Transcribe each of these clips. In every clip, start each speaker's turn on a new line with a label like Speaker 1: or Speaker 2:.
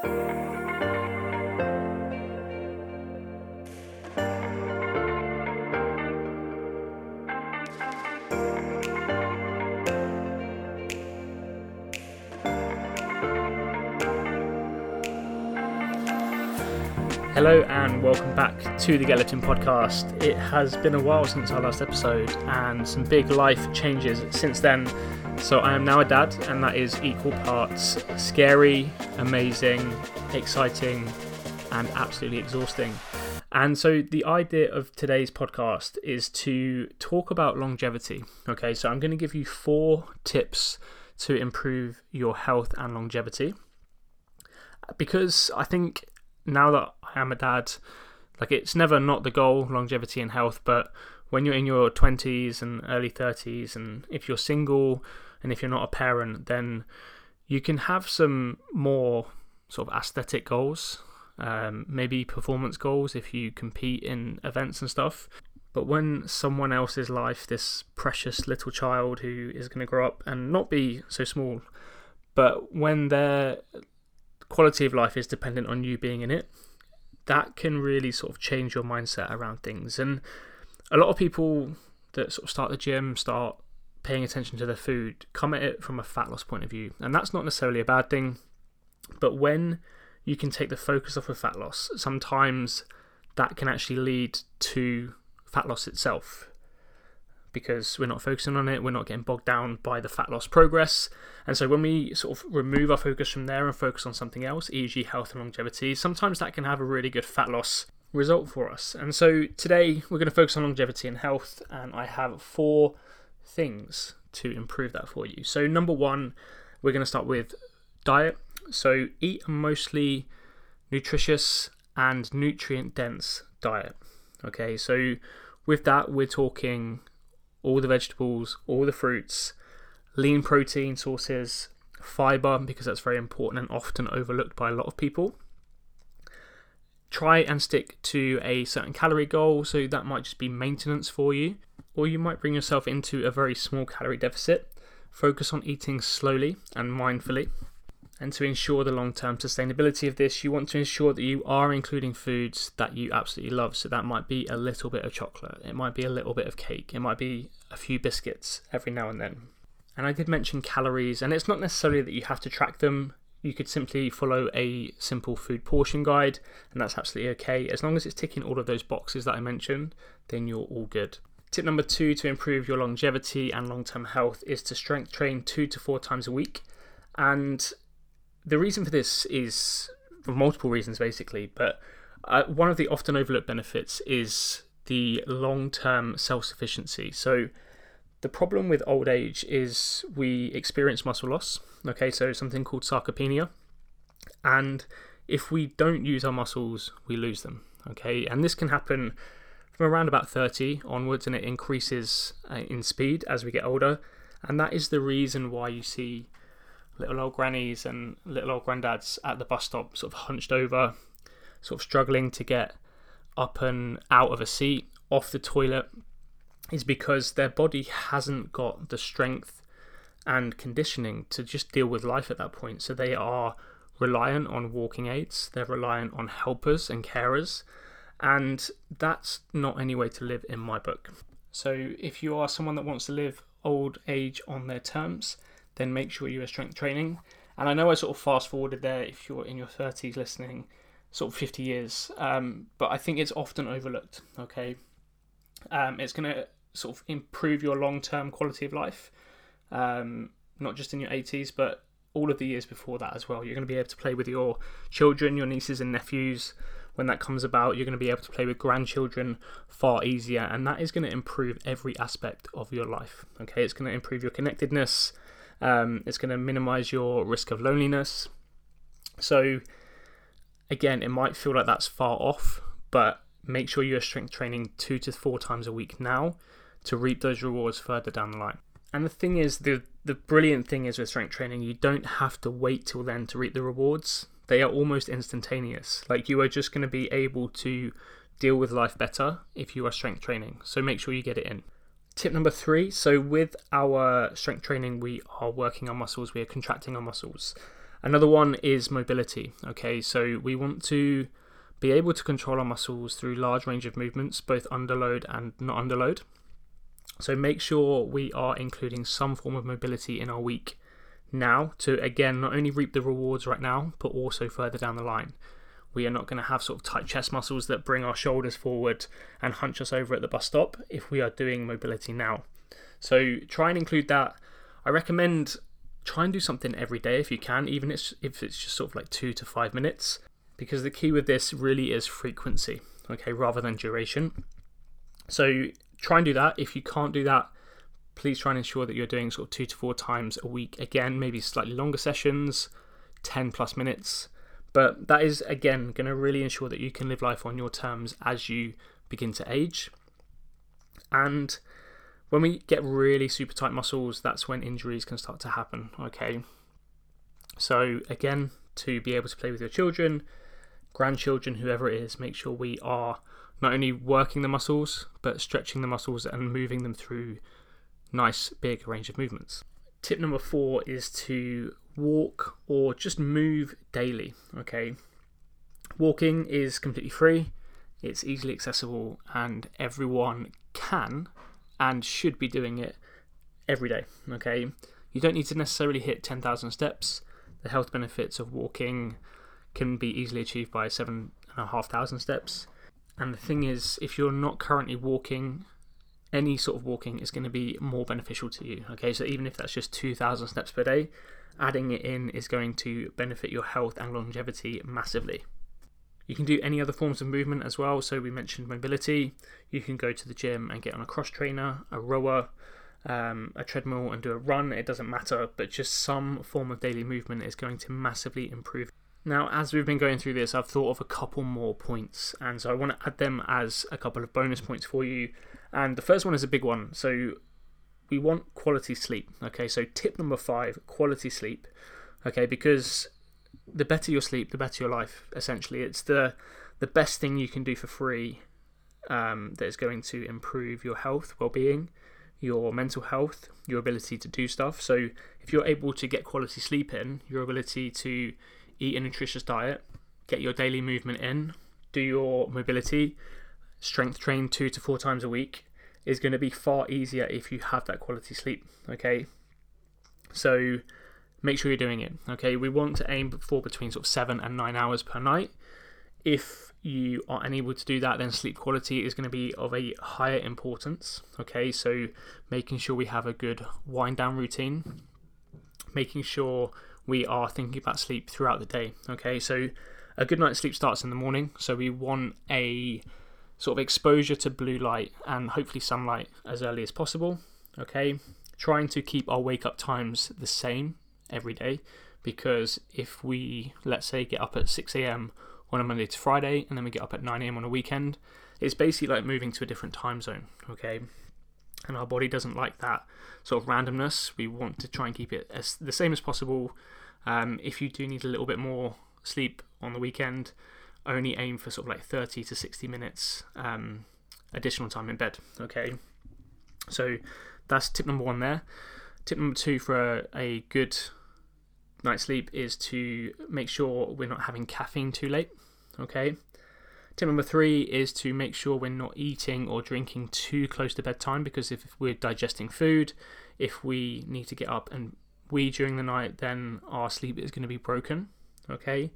Speaker 1: Hello and welcome back to the Gelatin Podcast. It has been a while since our last episode and some big life changes since then. So I am now a dad, and that is equal parts scary, amazing, exciting, and absolutely exhausting. And so the idea of today's podcast is to talk about longevity. Okay, so I'm going to give you four tips to improve your health and longevity because I think now that I am a dad, like it's never not the goal, longevity and health, but when you're in your 20s and early 30s, and if you're single and if you're not a parent, then you can have some more sort of aesthetic goals, um, maybe performance goals if you compete in events and stuff. But when someone else's life, this precious little child who is going to grow up and not be so small, but when their quality of life is dependent on you being in it, that can really sort of change your mindset around things. And a lot of people that sort of start the gym, start paying attention to their food, come at it from a fat loss point of view. And that's not necessarily a bad thing. But when you can take the focus off of fat loss, sometimes that can actually lead to fat loss itself because we're not focusing on it, we're not getting bogged down by the fat loss progress. And so when we sort of remove our focus from there and focus on something else, e.g., health and longevity, sometimes that can have a really good fat loss result for us. And so today we're going to focus on longevity and health, and I have four things to improve that for you. So, number one, we're going to start with diet. So, eat a mostly nutritious and nutrient dense diet. Okay, so with that, we're talking all the vegetables, all the fruits, lean protein sources, fiber, because that's very important and often overlooked by a lot of people. Try and stick to a certain calorie goal, so that might just be maintenance for you, or you might bring yourself into a very small calorie deficit. Focus on eating slowly and mindfully. And to ensure the long term sustainability of this, you want to ensure that you are including foods that you absolutely love. So that might be a little bit of chocolate, it might be a little bit of cake, it might be a few biscuits every now and then. And I did mention calories, and it's not necessarily that you have to track them. You could simply follow a simple food portion guide, and that's absolutely okay. As long as it's ticking all of those boxes that I mentioned, then you're all good. Tip number two to improve your longevity and long term health is to strength train two to four times a week. And the reason for this is for multiple reasons, basically, but uh, one of the often overlooked benefits is the long term self sufficiency. So, the problem with old age is we experience muscle loss, okay, so something called sarcopenia. And if we don't use our muscles, we lose them, okay, and this can happen from around about 30 onwards and it increases uh, in speed as we get older. And that is the reason why you see little old grannies and little old granddads at the bus stop, sort of hunched over, sort of struggling to get up and out of a seat, off the toilet, is because their body hasn't got the strength and conditioning to just deal with life at that point. So they are reliant on walking aids, they're reliant on helpers and carers, and that's not any way to live in my book. So if you are someone that wants to live old age on their terms, then make sure you are strength training. And I know I sort of fast forwarded there if you're in your 30s listening, sort of 50 years, um, but I think it's often overlooked. Okay, um, it's going to sort of improve your long term quality of life, um, not just in your 80s, but all of the years before that as well. You're going to be able to play with your children, your nieces and nephews. When that comes about, you're going to be able to play with grandchildren far easier, and that is going to improve every aspect of your life. Okay, it's going to improve your connectedness, um, it's going to minimize your risk of loneliness. So, again, it might feel like that's far off, but make sure you're strength training two to four times a week now to reap those rewards further down the line. And the thing is, the the brilliant thing is with strength training, you don't have to wait till then to reap the rewards. They are almost instantaneous. Like you are just going to be able to deal with life better if you are strength training. So make sure you get it in. Tip number three so, with our strength training, we are working our muscles, we are contracting our muscles. Another one is mobility. Okay, so we want to be able to control our muscles through large range of movements, both under load and not under load. So make sure we are including some form of mobility in our week now to again not only reap the rewards right now, but also further down the line. We are not going to have sort of tight chest muscles that bring our shoulders forward and hunch us over at the bus stop if we are doing mobility now. So try and include that. I recommend try and do something every day if you can, even if it's just sort of like two to five minutes, because the key with this really is frequency, okay, rather than duration. So try and do that. If you can't do that, please try and ensure that you're doing sort of two to four times a week. Again, maybe slightly longer sessions, 10 plus minutes. But that is, again, going to really ensure that you can live life on your terms as you begin to age. And when we get really super tight muscles, that's when injuries can start to happen. Okay. So, again, to be able to play with your children, grandchildren, whoever it is, make sure we are not only working the muscles, but stretching the muscles and moving them through nice big range of movements. Tip number four is to walk or just move daily. Okay, walking is completely free, it's easily accessible, and everyone can and should be doing it every day. Okay, you don't need to necessarily hit 10,000 steps. The health benefits of walking can be easily achieved by seven and a half thousand steps. And the thing is, if you're not currently walking, any sort of walking is going to be more beneficial to you. Okay, so even if that's just 2,000 steps per day, adding it in is going to benefit your health and longevity massively. You can do any other forms of movement as well. So we mentioned mobility. You can go to the gym and get on a cross trainer, a rower, um, a treadmill, and do a run. It doesn't matter, but just some form of daily movement is going to massively improve now, as we've been going through this, I've thought of a couple more points, and so I want to add them as a couple of bonus points for you. And the first one is a big one. So, we want quality sleep. Okay, so tip number five quality sleep. Okay, because the better your sleep, the better your life, essentially. It's the, the best thing you can do for free um, that is going to improve your health, well being, your mental health, your ability to do stuff. So, if you're able to get quality sleep in, your ability to eat a nutritious diet, get your daily movement in, do your mobility, strength train two to four times a week is going to be far easier if you have that quality sleep. Okay, so make sure you're doing it. Okay, we want to aim for between sort of seven and nine hours per night. If you are unable to do that, then sleep quality is going to be of a higher importance. Okay, so making sure we have a good wind down routine, making sure we are thinking about sleep throughout the day. Okay, so a good night's sleep starts in the morning, so we want a sort of exposure to blue light and hopefully sunlight as early as possible. Okay, trying to keep our wake up times the same every day because if we, let's say, get up at 6 a.m. on a Monday to Friday and then we get up at 9 a.m. on a weekend, it's basically like moving to a different time zone. Okay, and our body doesn't like that sort of randomness. We want to try and keep it as the same as possible. Um, if you do need a little bit more sleep on the weekend, only aim for sort of like 30 to 60 minutes um, additional time in bed. Okay, so that's tip number one there. Tip number two for a, a good night's sleep is to make sure we're not having caffeine too late. Okay. Tip number three is to make sure we're not eating or drinking too close to bedtime because if we're digesting food, if we need to get up and wee during the night, then our sleep is going to be broken. Okay,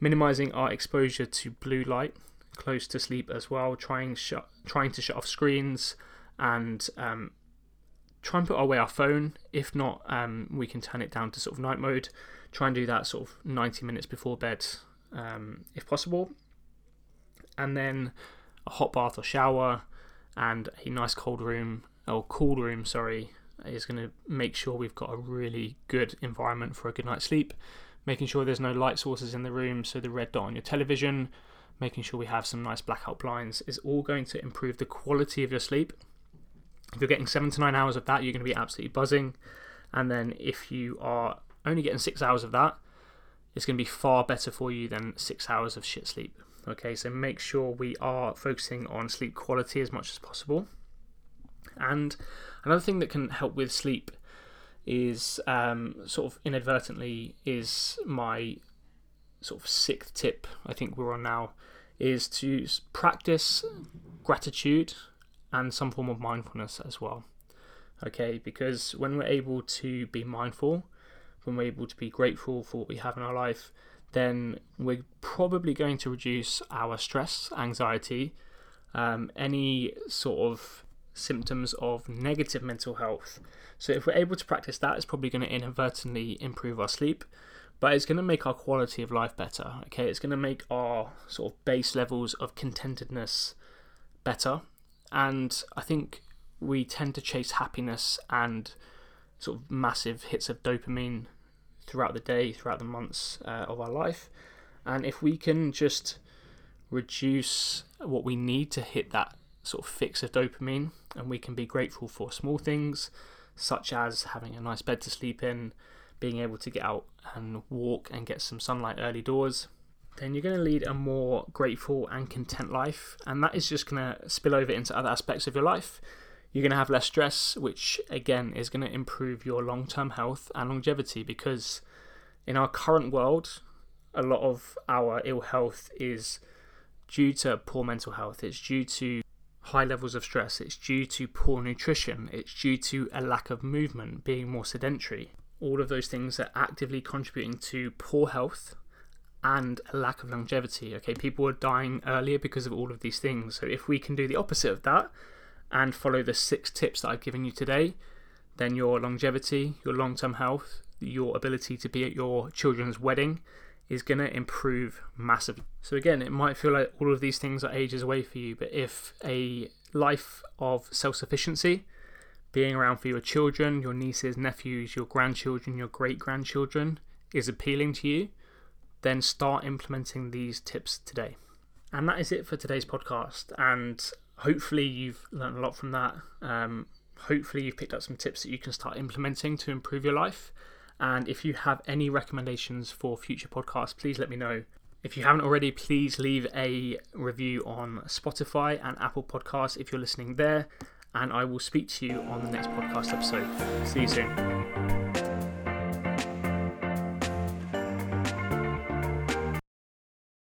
Speaker 1: minimizing our exposure to blue light close to sleep as well. Trying trying to shut off screens and um, try and put away our phone. If not, um, we can turn it down to sort of night mode. Try and do that sort of 90 minutes before bed, um, if possible and then a hot bath or shower and a nice cold room or cool room, sorry, is going to make sure we've got a really good environment for a good night's sleep. Making sure there's no light sources in the room, so the red dot on your television, making sure we have some nice blackout blinds is all going to improve the quality of your sleep. If you're getting seven to nine hours of that, you're going to be absolutely buzzing. And then if you are only getting six hours of that, it's going to be far better for you than six hours of shit sleep. Okay, so make sure we are focusing on sleep quality as much as possible. And another thing that can help with sleep is um, sort of inadvertently is my sort of sixth tip. I think we're on now is to practice gratitude and some form of mindfulness as well. Okay, because when we're able to be mindful, when we're able to be grateful for what we have in our life, then we're probably going to reduce our stress, anxiety, um, any sort of symptoms of negative mental health. So, if we're able to practice that, it's probably going to inadvertently improve our sleep, but it's going to make our quality of life better. Okay, it's going to make our sort of base levels of contentedness better. And I think we tend to chase happiness and sort of massive hits of dopamine throughout the day, throughout the months uh, of our life. And if we can just reduce what we need to hit that sort of fix of dopamine, and we can be grateful for small things such as having a nice bed to sleep in, being able to get out and walk and get some sunlight early doors, then you're going to lead a more grateful and content life. And that is just going to spill over into other aspects of your life. You're going to have less stress, which again is going to improve your long term health and longevity because in our current world, a lot of our ill health is due to poor mental health, it's due to high levels of stress, it's due to poor nutrition, it's due to a lack of movement, being more sedentary. All of those things are actively contributing to poor health and a lack of longevity. Okay, people are dying earlier because of all of these things. So if we can do the opposite of that, and follow the six tips that I've given you today, then your longevity, your long term health, your ability to be at your children's wedding is going to improve massively. So, again, it might feel like all of these things are ages away for you, but if a life of self sufficiency, being around for your children, your nieces, nephews, your grandchildren, your great grandchildren is appealing to you, then start implementing these tips today. And that is it for today's podcast. And hopefully you've learned a lot from that. Um, hopefully you've picked up some tips that you can start implementing to improve your life. And if you have any recommendations for future podcasts, please let me know. If you haven't already, please leave a review on Spotify and Apple Podcasts if you're listening there. And I will speak to you on the next podcast episode. See you soon.